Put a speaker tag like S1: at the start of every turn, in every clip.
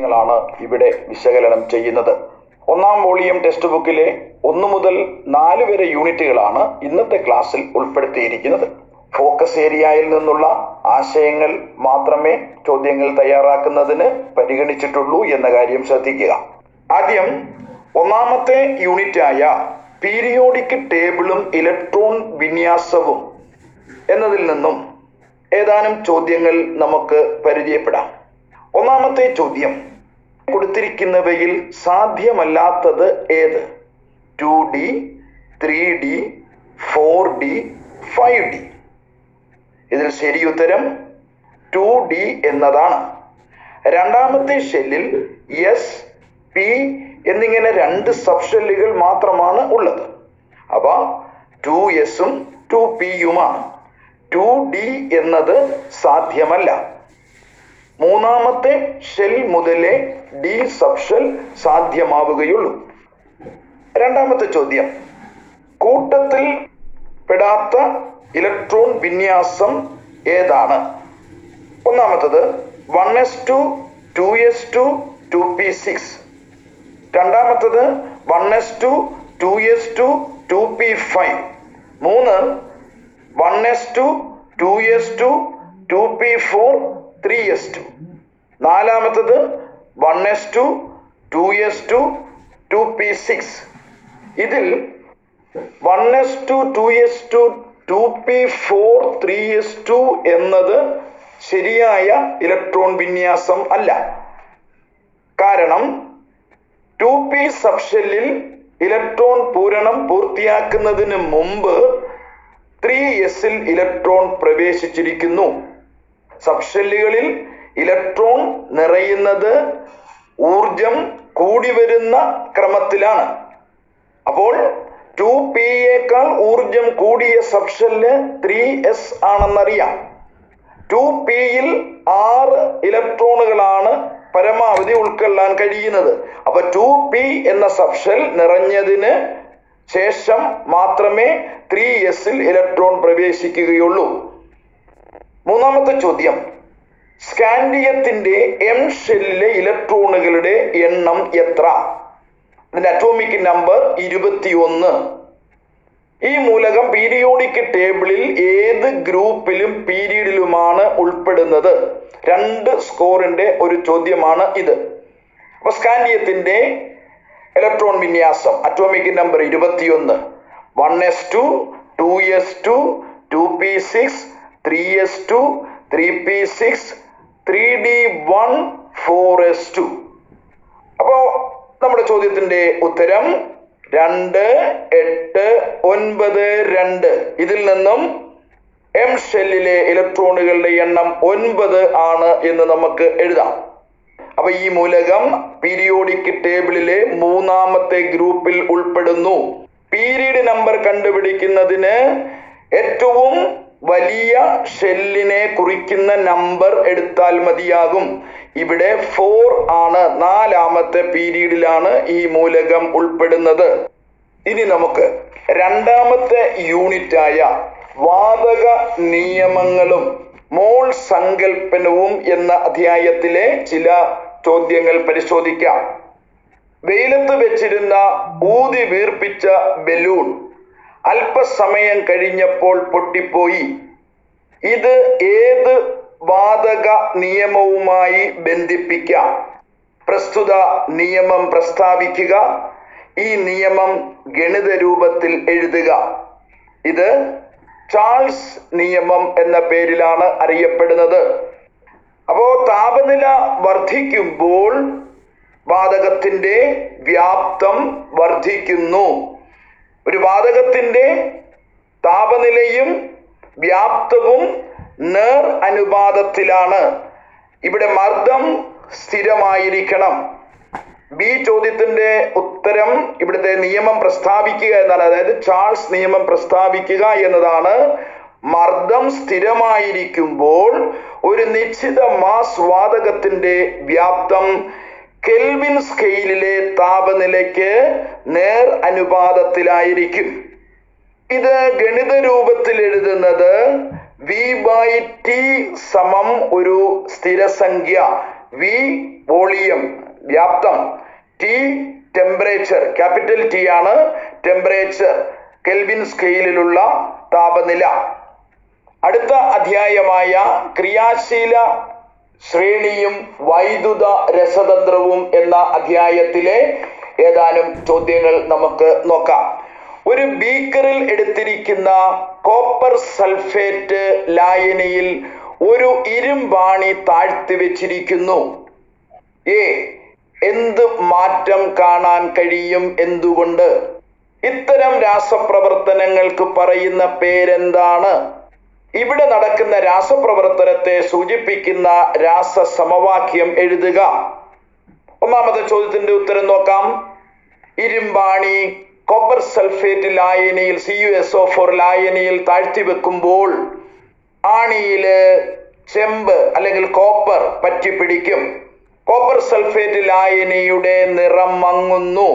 S1: ങ്ങളാണ് ഇവിടെ വിശകലനം ചെയ്യുന്നത്. ഒന്നാം വോളിയം ടെക്സ്റ്റ് ബുക്കിലെ ഒന്ന് മുതൽ നാല് വരെ യൂണിറ്റുകളാണ് ഇന്നത്തെ ക്ലാസ്സിൽ ഉൾപ്പെടുത്തിയിരിക്കുന്നത്. ഫോക്കസ് ഏരിയയിൽ നിന്നുള്ള ആശയങ്ങൾ മാത്രമേ ചോദ്യങ്ങൾ തയ്യാറാക്കുന്നതിന് പരിഗണിച്ചിട്ടുള്ളൂ എന്ന കാര്യം ശ്രദ്ധിക്കുക. ആദ്യം ഒന്നാമത്തെ യൂണിറ്റായ പീരിയോഡിക് ടേബിളും ഇലക്ട്രോൺ വിന്യാസവും എന്നതിൽ നിന്നും ഏതാനും ചോദ്യങ്ങൾ നമുക്ക് പരിചയപ്പെടാം. ഒന്നാമത്തെ ചോദ്യം. കൊടുത്തിരിക്കുന്നവയിൽ സാധ്യമല്ലാത്തത് ഏത്? Two D three D four D five D ഇതിൽ ശരി ഉത്തരം ടു ഡി എന്നതാണ്. രണ്ടാമത്തെ ഷെല്ലിൽ എസ് പി എന്നിങ്ങനെ രണ്ട് സബ് ഷെല്ലുകൾ മാത്രമാണ് ഉള്ളത്. അവ ടു എസും ടു പിയുമാണ് ടു ഡി എന്നത് സാധ്യമല്ല. മൂന്നാമത്തെ ഷെൽ മുതലേ ഡി സബ്ഷൽ സാധ്യമാവുകയുള്ളൂ. രണ്ടാമത്തെ ചോദ്യം. കൂട്ടത്തിൽ പെടാത്ത ഇലക്ട്രോൺ വിന്യാസം ഏതാണ്? ഒന്നാമത്തത് one S two two S two two P six. രണ്ടാമത്തത് one S two two S two two P five. മൂന്ന് one S two two S two two P four three S two നാലാമത്തത് one S two two S two two P six ഇതിൽ one S two two S two two P four three S two എന്നത് ശരിയായ electron വിന്യാസം അല്ല. കാരണം two P സബ്ഷെല്ലിൽ electron പൂരണം പൂർത്തിയാക്കുന്നതിന് മുമ്പ് ത്രീ എസിൽ ഇലക്ട്രോൺ പ്രവേശിച്ചിരിക്കുന്നു. സബ്ഷെല്ലുകളിൽ ഇലക്ട്രോൺ നിറയുന്നത് ഊർജം കൂടി വരുന്ന ക്രമത്തിലാണ്. അപ്പോൾ ടു പി എക്കാൾ ഊർജം കൂടിയ സബ്ഷെല്ല് ത്രീ എസ് ആണെന്നറിയാം. ടു പിയിൽ ആറ് ഇലക്ട്രോണുകളാണ് പരമാവധി ഉൾക്കൊള്ളാൻ കഴിയുന്നത്. അപ്പൊ ടു പി എന്ന സബ്ഷെൽ നിറഞ്ഞതിന് ശേഷം മാത്രമേ ത്രീ എസിൽ ഇലക്ട്രോൺ പ്രവേശിക്കുകയുള്ളൂ. മൂന്നാമത്തെ ചോദ്യം. സ്കാൻഡിയത്തിന്റെ എം ഷെല്ലിലെ ഇലക്ട്രോണുകളുടെ എണ്ണം എത്ര? അതിന്റെ അറ്റോമിക് നമ്പർ ഇരുപത്തിയൊന്ന്. ഈ മൂലകം പീരിയോഡിക് ടേബിളിൽ ഏത് ഗ്രൂപ്പിലും പീരീഡിലുമാണ് ഉൾപ്പെടുന്നത്? രണ്ട് സ്കോറിന്റെ ഒരു ചോദ്യമാണ് ഇത്. അപ്പൊ സ്കാൻഡിയത്തിന്റെ ഇലക്ട്രോൺ വിന്യാസം അറ്റോമിക് നമ്പർ ഇരുപത്തിയൊന്ന്. One S two two S two two P six three S two three P six three D one four S two അപ്പോ നമ്മുടെ ചോദ്യത്തിന്റെ ഉത്തരം രണ്ട് എട്ട് ഒൻപത് രണ്ട്. ഇതിൽ നിന്നും എം ഷെല്ലിലെ ഇലക്ട്രോണുകളുടെ എണ്ണം ഒൻപത് ആണ് എന്ന് നമുക്ക് എഴുതാം. അപ്പൊ ഈ മൂലകം പീരിയോഡിക് ടേബിളിലെ മൂന്നാമത്തെ ഗ്രൂപ്പിൽ ഉൾപ്പെടുന്നു. പീരീഡ് നമ്പർ കണ്ടുപിടിക്കുന്നതിന് ഏറ്റവും വലിയ ഷെല്ലിനെ കുറിക്കുന്ന നമ്പർ എടുത്താൽ മതിയാകും. ഇവിടെ ഫോർ ആണ്. നാലാമത്തെ പീരീഡിലാണ് ഈ മൂലകം ഉൾപ്പെടുന്നത്. ഇനി നമുക്ക് രണ്ടാമത്തെ യൂണിറ്റായ വാതക നിയമങ്ങളും മോൾ സങ്കല്പനവും എന്ന അധ്യായത്തിലെ ചില ചോദ്യങ്ങൾ പരിശോധിക്കാം. വെയിലത്ത് വെച്ചിരുന്ന ഊതി വീർപ്പിച്ച ബലൂൺ അല്പസമയം കഴിഞ്ഞപ്പോൾ പൊട്ടിപ്പോയി. ഇത് ഏത് വാതക നിയമവുമായി ബന്ധിപ്പിക്കാം? പ്രസ്തുത നിയമം പ്രസ്താവിക്കുക. ഈ നിയമം ഗണിത രൂപത്തിൽ എഴുതുക. ഇത് ചാൾസ് നിയമം എന്ന പേരിലാണ് അറിയപ്പെടുന്നത്. അപ്പോ താപനില വർദ്ധിക്കുമ്പോൾ വാതകത്തിന്റെ വ്യാപ്തം വർദ്ധിക്കുന്നു. ഒരു വാതകത്തിന്റെ താപനിലയും വ്യാപ്തവും നേർ അനുപാതത്തിലാണ്. ഇവിടെ മർദ്ദം സ്ഥിരമായിരിക്കണം. ബി ചോദ്യത്തിന്റെ ഉത്തരം ഇവിടുത്തെ നിയമം പ്രസ്താവിക്കുക എന്നാണ് അതായത് ചാൾസ് നിയമം പ്രസ്താവിക്കുക എന്നതാണ്. മർദ്ദം സ്ഥിരമായിരിക്കുമ്പോൾ ഒരു നിശ്ചിത മാസ് വാതകത്തിന്റെ വ്യാപ്തം കെൽവിൻ സ്കെയിലിലെ താപനിലയ്ക്ക് നേർ അനുപാതത്തിലായിരിക്കും. ഇത് ഗണിത രൂപത്തിൽ എഴുതുന്നത് വി ബൈ ടി സമം ഒരു സ്ഥിരസംഖ്യ. വി വോളിയം വ്യാപ്തം. ടി ടെമ്പറേച്ചർ ക്യാപിറ്റൽ ടി ആണ് ടെമ്പറേച്ചർ കെൽവിൻ സ്കെയിലിലുള്ള താപനില. അടുത്ത അധ്യായമായ ക്രിയാശീല ശ്രേണിയും വൈദ്യുത രസതന്ത്രവും എന്ന അധ്യായത്തിലെ ഏതാനും ചോദ്യങ്ങൾ നമുക്ക് നോക്കാം. ഒരു ബീക്കറിൽ എടുത്തിരിക്കുന്ന കോപ്പർ സൾഫേറ്റ് ലായനിയിൽ ഒരു ഇരുമ്പാണി താഴ്ത്തി വെച്ചിരിക്കുന്നു. എ എന്ത് മാറ്റം കാണാൻ കഴിയും എന്തുകൊണ്ട്? ഇത്തരം രാസപ്രവർത്തനങ്ങൾക്ക് പറയുന്ന പേരെന്താണ്? ഇവിടെ നടക്കുന്ന രാസപ്രവർത്തനത്തെ സൂചിപ്പിക്കുന്ന രാസ സമവാക്യം എഴുതുക. ഒന്നാമത്തെ ചോദ്യത്തിന്റെ ഉത്തരം നോക്കാം. ഇരുമ്പാണി കോപ്പർ സൾഫേറ്റ് ലായനിയിൽ C U S O four ലായനിയിൽ താഴ്ത്തി വെക്കുമ്പോൾ ആണിയിൽ ചെമ്പ് അല്ലെങ്കിൽ കോപ്പർ പറ്റി പിടിക്കും. കോപ്പർ സൾഫേറ്റ് ലായനിയുടെ നിറം മങ്ങുന്നു.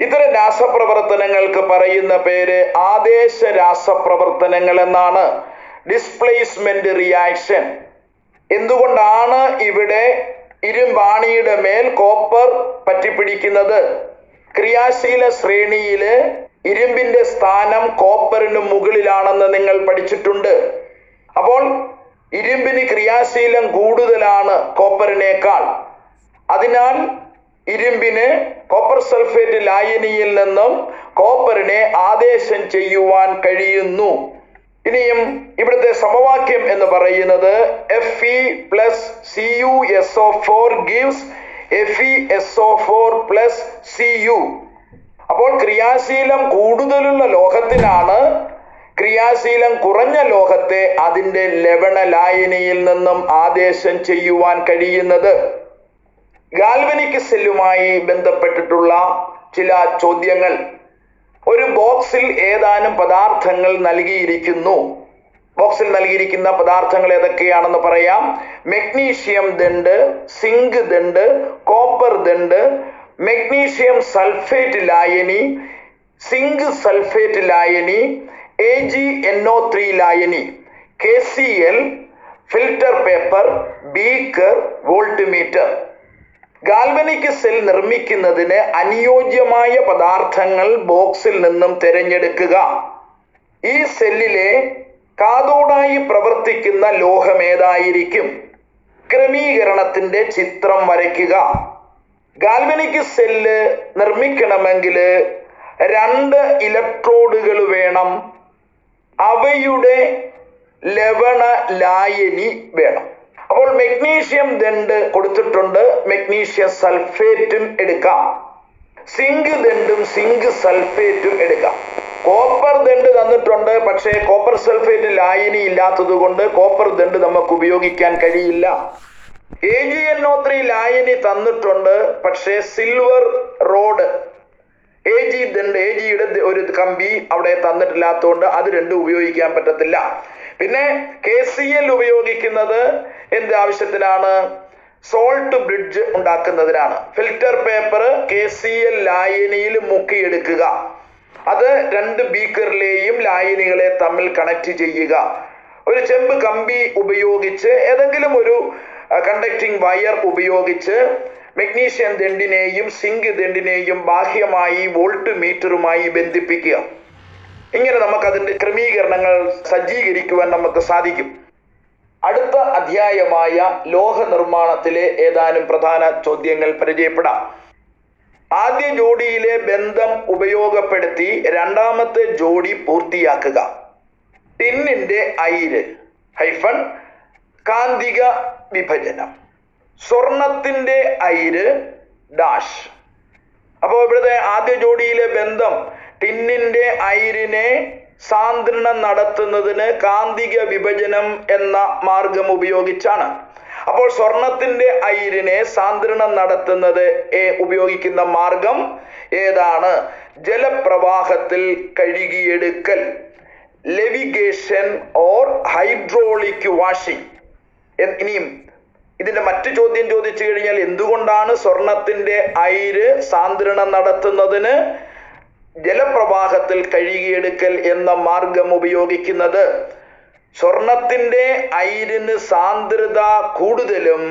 S1: ഇത്തരം രാസപ്രവർത്തനങ്ങൾക്ക് പറയുന്ന പേര് ആദേശ രാസപ്രവർത്തനങ്ങൾ എന്നാണ്. ഡിസ്പ്ലേസ്മെന്റ് റിയാക്ഷൻ എന്തുകൊണ്ടാണ് ഇവിടെ ഇരുമ്പാണിയുടെ മേൽ കോപ്പർ പറ്റിപ്പിടിക്കുന്നത്? ക്രിയാശീല ശ്രേണിയിൽ ഇരുമ്പിന്റെ സ്ഥാനം കോപ്പറിന് മുകളിലാണെന്ന് നിങ്ങൾ പഠിച്ചിട്ടുണ്ട്. അപ്പോൾ ഇരുമ്പിന് ക്രിയാശീലം കൂടുതലാണ് കോപ്പറിനേക്കാൾ. അതിനാൽ ഇരുമ്പിന് കോപ്പർ സൾഫേറ്റ് ലായനിയിൽ നിന്നും കോപ്പറിനെ ആദേശം ചെയ്യുവാൻ കഴിയുന്നു. ഇനിയും ഇവിടുത്തെ സമവാക്യം എന്ന് പറയുന്നത് F E plus C U S O four gives F E S O four plus C U അപ്പോൾ ക്രിയാശീലം കൂടുതലുള്ള ലോഹത്തിനാണ് ക്രിയാശീലം കുറഞ്ഞ ലോഹത്തെ അതിന്റെ ലവണ ലായനിയിൽ നിന്നും ആദേശം ചെയ്യുവാൻ കഴിയുന്നത്. ഗാൽവനിക് സെല്ലുമായി ബന്ധപ്പെട്ടിട്ടുള്ള ചില ചോദ്യങ്ങൾ. ഒരു ബോക്സിൽ ഏതാനും പദാർത്ഥങ്ങൾ നൽകിയിരിക്കുന്നു. ബോക്സിൽ നൽകിയിരിക്കുന്ന പദാർത്ഥങ്ങൾ ഏതൊക്കെയാണെന്ന് പറയാം. മെഗ്നീഷ്യം ദണ്ട് സിങ്ക് ദണ്ട് കോപ്പർ ദണ്ട് മെഗ്നീഷ്യം സൾഫേറ്റ് ലായനി സിങ്ക് സൾഫേറ്റ് ലായനി A G N O three ലായനി K C L filter paper beaker voltmeter. Galvanic cell നിർമ്മിക്കുന്നതിന് അനുയോജ്യമായ പദാർത്ഥങ്ങൾ ബോക്സിൽ നിന്നും തിരഞ്ഞെടുക്കുക. ഈ സെല്ലിലെ കാതോടായി പ്രവർത്തിക്കുന്ന ലോഹം ഏതായിരിക്കും? ക്രമീകരണത്തിന്റെ ചിത്രം വരയ്ക്കുക. ഗാൽവനിക് സെല്ല് നിർമ്മിക്കണമെങ്കിൽ രണ്ട് ഇലക്ട്രോഡുകൾ വേണം. അവയുടെ ലവണ ലായനി വേണം. അപ്പോൾ മെഗ്നീഷ്യം ദണ്ട് കൊടുത്തിട്ടുണ്ട്. മെഗ്നീഷ്യം സൾഫേറ്റും എടുക്കാം. സിങ്ക് ദണ്ടും സിങ്ക് സൾഫേറ്റും എടുക്കാം. കോപ്പർ ദണ്ട് തന്നിട്ടുണ്ട്? പക്ഷേ കോപ്പർ സൾഫേറ്റ് ലായനി ഇല്ലാത്തത് കൊണ്ട് കോപ്പർ ദണ്ട് നമുക്ക് ഉപയോഗിക്കാൻ കഴിയില്ല. A G N O three ലായനി തന്നിട്ടുണ്ട് പക്ഷേ സിൽവർ റോഡ് എ ജി ദണ്ട് എ ജിയുടെ ഒരു കമ്പി അവിടെ തന്നിട്ടില്ലാത്തതുകൊണ്ട് അത് രണ്ടും ഉപയോഗിക്കാൻ പറ്റത്തില്ല. പിന്നെ കെ സി എൽ ഉപയോഗിക്കുന്നത് എന്ത് ആവശ്യത്തിനാണ്? Salt bridge ഉണ്ടാക്കുന്നതിനാണ്. Filter paper K C L ലായനിയിൽ മുക്കിയെടുക്കുക. അത് രണ്ട് ബീക്കറിലെയും ലായനികളെ തമ്മിൽ കണക്ട് ചെയ്യുക. ഒരു ചെമ്പ് കമ്പി ഉപയോഗിച്ച് ഏതെങ്കിലും ഒരു കണ്ടക്ടിങ് വയർ ഉപയോഗിച്ച് മെഗ്നീഷ്യം ദണ്ടിനെയും സിങ്ക് ദണ്ടിനെയും ബാഹ്യമായി വോൾട്ട് മീറ്ററുമായി ബന്ധിപ്പിക്കുക. ഇങ്ങനെ നമുക്ക് അതിന്റെ ക്രമീകരണങ്ങൾ സജ്ജീകരിക്കുവാൻ നമുക്ക് സാധിക്കും. അടുത്ത അധ്യായമായ ലോഹ നിർമ്മാണത്തിലെ ഏതാനും പ്രധാന ചോദ്യങ്ങൾ പരിചയപ്പെടാം. ആദ്യ ജോഡിയിലെ ബന്ധം ഉപയോഗപ്പെടുത്തി രണ്ടാമത്തെ ജോഡി പൂർത്തിയാക്കുക. ടിന്നിന്റെ ഐര് ഹൈഫൺ കാന്തിക വിഭജനം. സ്വർണത്തിന്റെ ഐര് ഡാഷ്. അപ്പോൾ ഇവിടുത്തെ ആദ്യ ജോഡിയിലെ ബന്ധം ടിന്നിന്റെ ഐരിനെ സാന്ദ്രണം നടത്തുന്നതിന് കാന്തിക വിഭജനം എന്ന മാർഗം ഉപയോഗിച്ചാണ്. അപ്പോൾ സ്വർണത്തിന്റെ അയിരിനെ സാന്ദ്രണം നടത്തുന്നത് ഏ- ഉപയോഗിക്കുന്ന മാർഗം ഏതാണ്? ജലപ്രവാഹത്തിൽ കഴുകിയെടുക്കൽ ലെവിഗേഷൻ ഓർ ഹൈഡ്രോളിക് വാഷിംഗ്. ഇനിയും ഇതിന്റെ മറ്റു ചോദ്യം ചോദിച്ചു കഴിഞ്ഞാൽ എന്തുകൊണ്ടാണ് സ്വർണത്തിന്റെ അയിര് സാന്ദ്രണം നടത്തുന്നതിന് ജലപ്രവാഹത്തിൽ കഴുകിയെടുക്കൽ എന്ന മാർഗം ഉപയോഗിക്കുന്നത് സ്വർണത്തിന്റെ ഐരിന് സാന്ദ്രത കൂടുതലും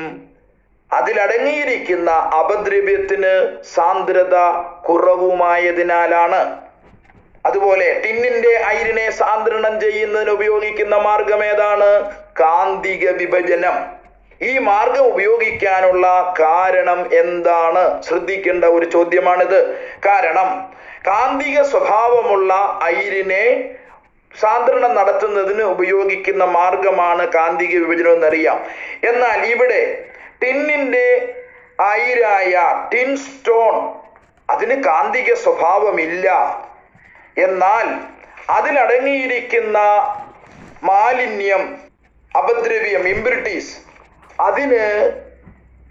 S1: അതിലടങ്ങിയിരിക്കുന്ന അപദ്രവ്യത്തിന് സാന്ദ്രത കുറവുമായതിനാലാണ്. അതുപോലെ ടിന്നിന്റെ അയിരിനെ സാന്ദ്രണം ചെയ്യുന്നതിന് ഉപയോഗിക്കുന്ന മാർഗം ഏതാണ്? കാന്തിക വിഭജനം. ഈ മാർഗം ഉപയോഗിക്കാനുള്ള കാരണം എന്താണ്? ശ്രദ്ധിക്കേണ്ട ഒരു ചോദ്യമാണിത്. കാരണം കാന്തിക സ്വഭാവമുള്ള അയിരിനെ സാന്ദ്രണം നടത്തുന്നതിന് ഉപയോഗിക്കുന്ന മാർഗമാണ് കാന്തിക വിഭജനം എന്നറിയാം. എന്നാൽ ഇവിടെ ടിന്നിന്റെ അയിരായ ടിൻ സ്റ്റോൺ അതിന് കാന്തിക സ്വഭാവമില്ല. എന്നാൽ അതിലടങ്ങിയിരിക്കുന്ന മാലിന്യം അപദ്രവ്യം ഇമ്പ്യൂരിറ്റീസ് അതിന്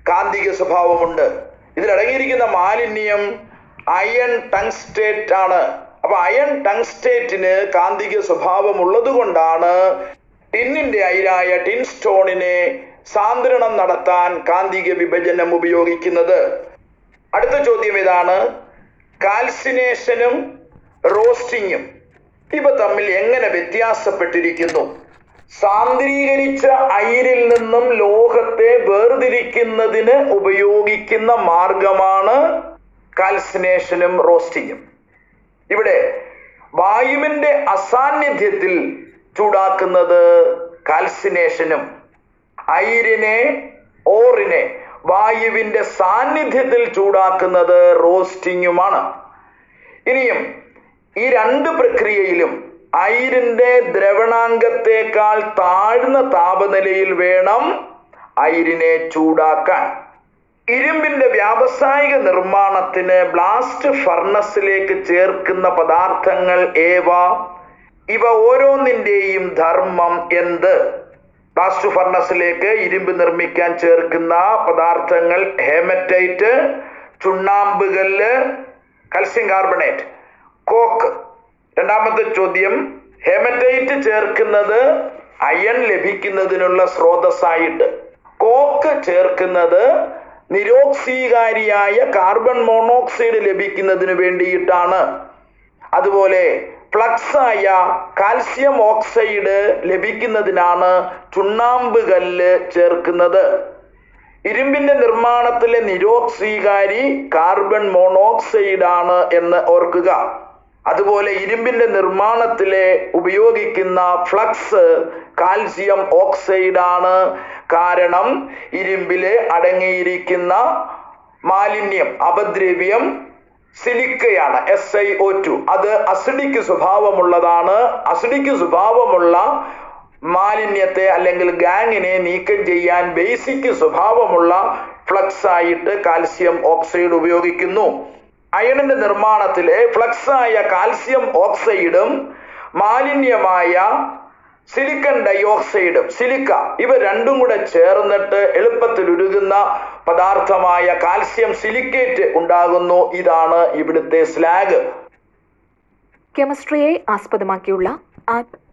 S1: കാന്തിക സ്വഭാവമുണ്ട്. ഇതിലടങ്ങിയിരിക്കുന്ന മാലിന്യം അയൺ ടങ്സ്റ്റേറ്റ് ആണ്. അപ്പൊ അയൺ ടങ്സ്റ്റേറ്റിന് കാന്തിക സ്വഭാവം ഉള്ളത് കൊണ്ടാണ് ടിന്നിന്റെ അയിരായ ടിൻ സ്റ്റോണിനെ സാന്ദ്രണം നടത്താൻ കാന്തിക വിഭജനം ഉപയോഗിക്കുന്നത്. അടുത്ത ചോദ്യം ഇതാണ്. കാൽസിനേഷനും റോസ്റ്റിങ്ങും ഇവ തമ്മിൽ എങ്ങനെ വ്യത്യാസപ്പെട്ടിരിക്കുന്നു? സാന്ദ്രീകരിച്ച അയിരിൽ നിന്നും ലോഹത്തെ വേർതിരിക്കുന്നതിന് ഉപയോഗിക്കുന്ന മാർഗമാണ് കാൽസിനേഷനും റോസ്റ്റിങ്ങും. ഇവിടെ വായുവിന്റെ അസാന്നിധ്യത്തിൽ ചൂടാക്കുന്നത് കാൽസിനേഷനും അയിരിനെ ഓറിനെ വായുവിന്റെ സാന്നിധ്യത്തിൽ ചൂടാക്കുന്നത് റോസ്റ്റിങ്ങുമാണ്. ഇനിയും ഈ രണ്ട് പ്രക്രിയയിലും അയിരിന്റെ ദ്രവണാംഗത്തെക്കാൾ താഴ്ന്ന താപനിലയിൽ വേണം അയിരിനെ ചൂടാക്കാൻ. ഇരുമ്പിന്റെ വ്യാവസായിക നിർമ്മാണത്തിന് ബ്ലാസ്റ്റ് ഫർണസിലേക്ക് ചേർക്കുന്ന പദാർത്ഥങ്ങൾ ഏവ? ഇവ ഓരോന്നിന്റെയും ധർമ്മം എന്ത്? ബ്ലാസ്റ്റ് ഫർണസിലേക്ക് ഇരുമ്പ് നിർമ്മിക്കാൻ ചേർക്കുന്ന പദാർത്ഥങ്ങൾ ഹേമറ്റൈറ്റ് ചുണ്ണാമ്പുകല്ല് കൽസ്യം കാർബണേറ്റ് കോക്ക് രണ്ടാമത്തെ ചോദ്യം ഹെമറ്റൈറ്റ് ചേർക്കുന്നത് അയൺ ലഭിക്കുന്നതിനുള്ള സ്രോതസ്സായിട്ട്. കോക്ക് ചേർക്കുന്നത് നിരോക്സീകാരിയായ കാർബൺ മോണോക്സൈഡ് ലഭിക്കുന്നതിന് വേണ്ടിയിട്ടാണ്. അതുപോലെ ഫ്ലക്സായ കാൽസ്യം ഓക്സൈഡ് ലഭിക്കുന്നതിനാണ് ചുണ്ണാമ്പ് കല്ല് ചേർക്കുന്നത്. ഇരുമ്പിന്റെ നിർമ്മാണത്തിലെ നിരോക്സീകാരി കാർബൺ മോണോക്സൈഡ് ആണ് എന്ന് ഓർക്കുക. അതുപോലെ ഇരുമ്പിന്റെ നിർമ്മാണത്തിലെ ഉപയോഗിക്കുന്ന ഫ്ലക്സ് കാൽസ്യം ഓക്സൈഡ് ആണ് കാരണം ഇരുമ്പിൽ അടങ്ങിയിരിക്കുന്ന മാലിന്യം അപദ്രവ്യം സിലിക്കയാണ് എസ് ഐ ഒ ടു അത് അസിഡിക്ക് സ്വഭാവമുള്ളതാണ്. അസിഡിക്ക് സ്വഭാവമുള്ള മാലിന്യത്തെ അല്ലെങ്കിൽ ഗാങ്ങിനെ നീക്കം ചെയ്യാൻ ബേസിക് സ്വഭാവമുള്ള ഫ്ലക്സ് ആയിട്ട് കാൽസ്യം ഓക്സൈഡ് ഉപയോഗിക്കുന്നു. അയണിന്റെ നിർമ്മാണത്തിലെ ആയ കാൽസ്യം ഓക്സൈഡും മാലിന്യമായ സിലിക്കൺ ഡയോക്സൈഡും സിലിക്ക ഇവ രണ്ടും കൂടെ ചേർന്നിട്ട് എളുപ്പത്തിൽ ഉരുകുന്ന പദാർത്ഥമായ കാൽസ്യം സിലിക്കേറ്റ് ഉണ്ടാകുന്നു. ഇതാണ് ഇവിടുത്തെ സ്ലാഗ്.
S2: കെമിസ്ട്രിയെ ആസ്പദമാക്കിയുള്ള ആപ്പ്.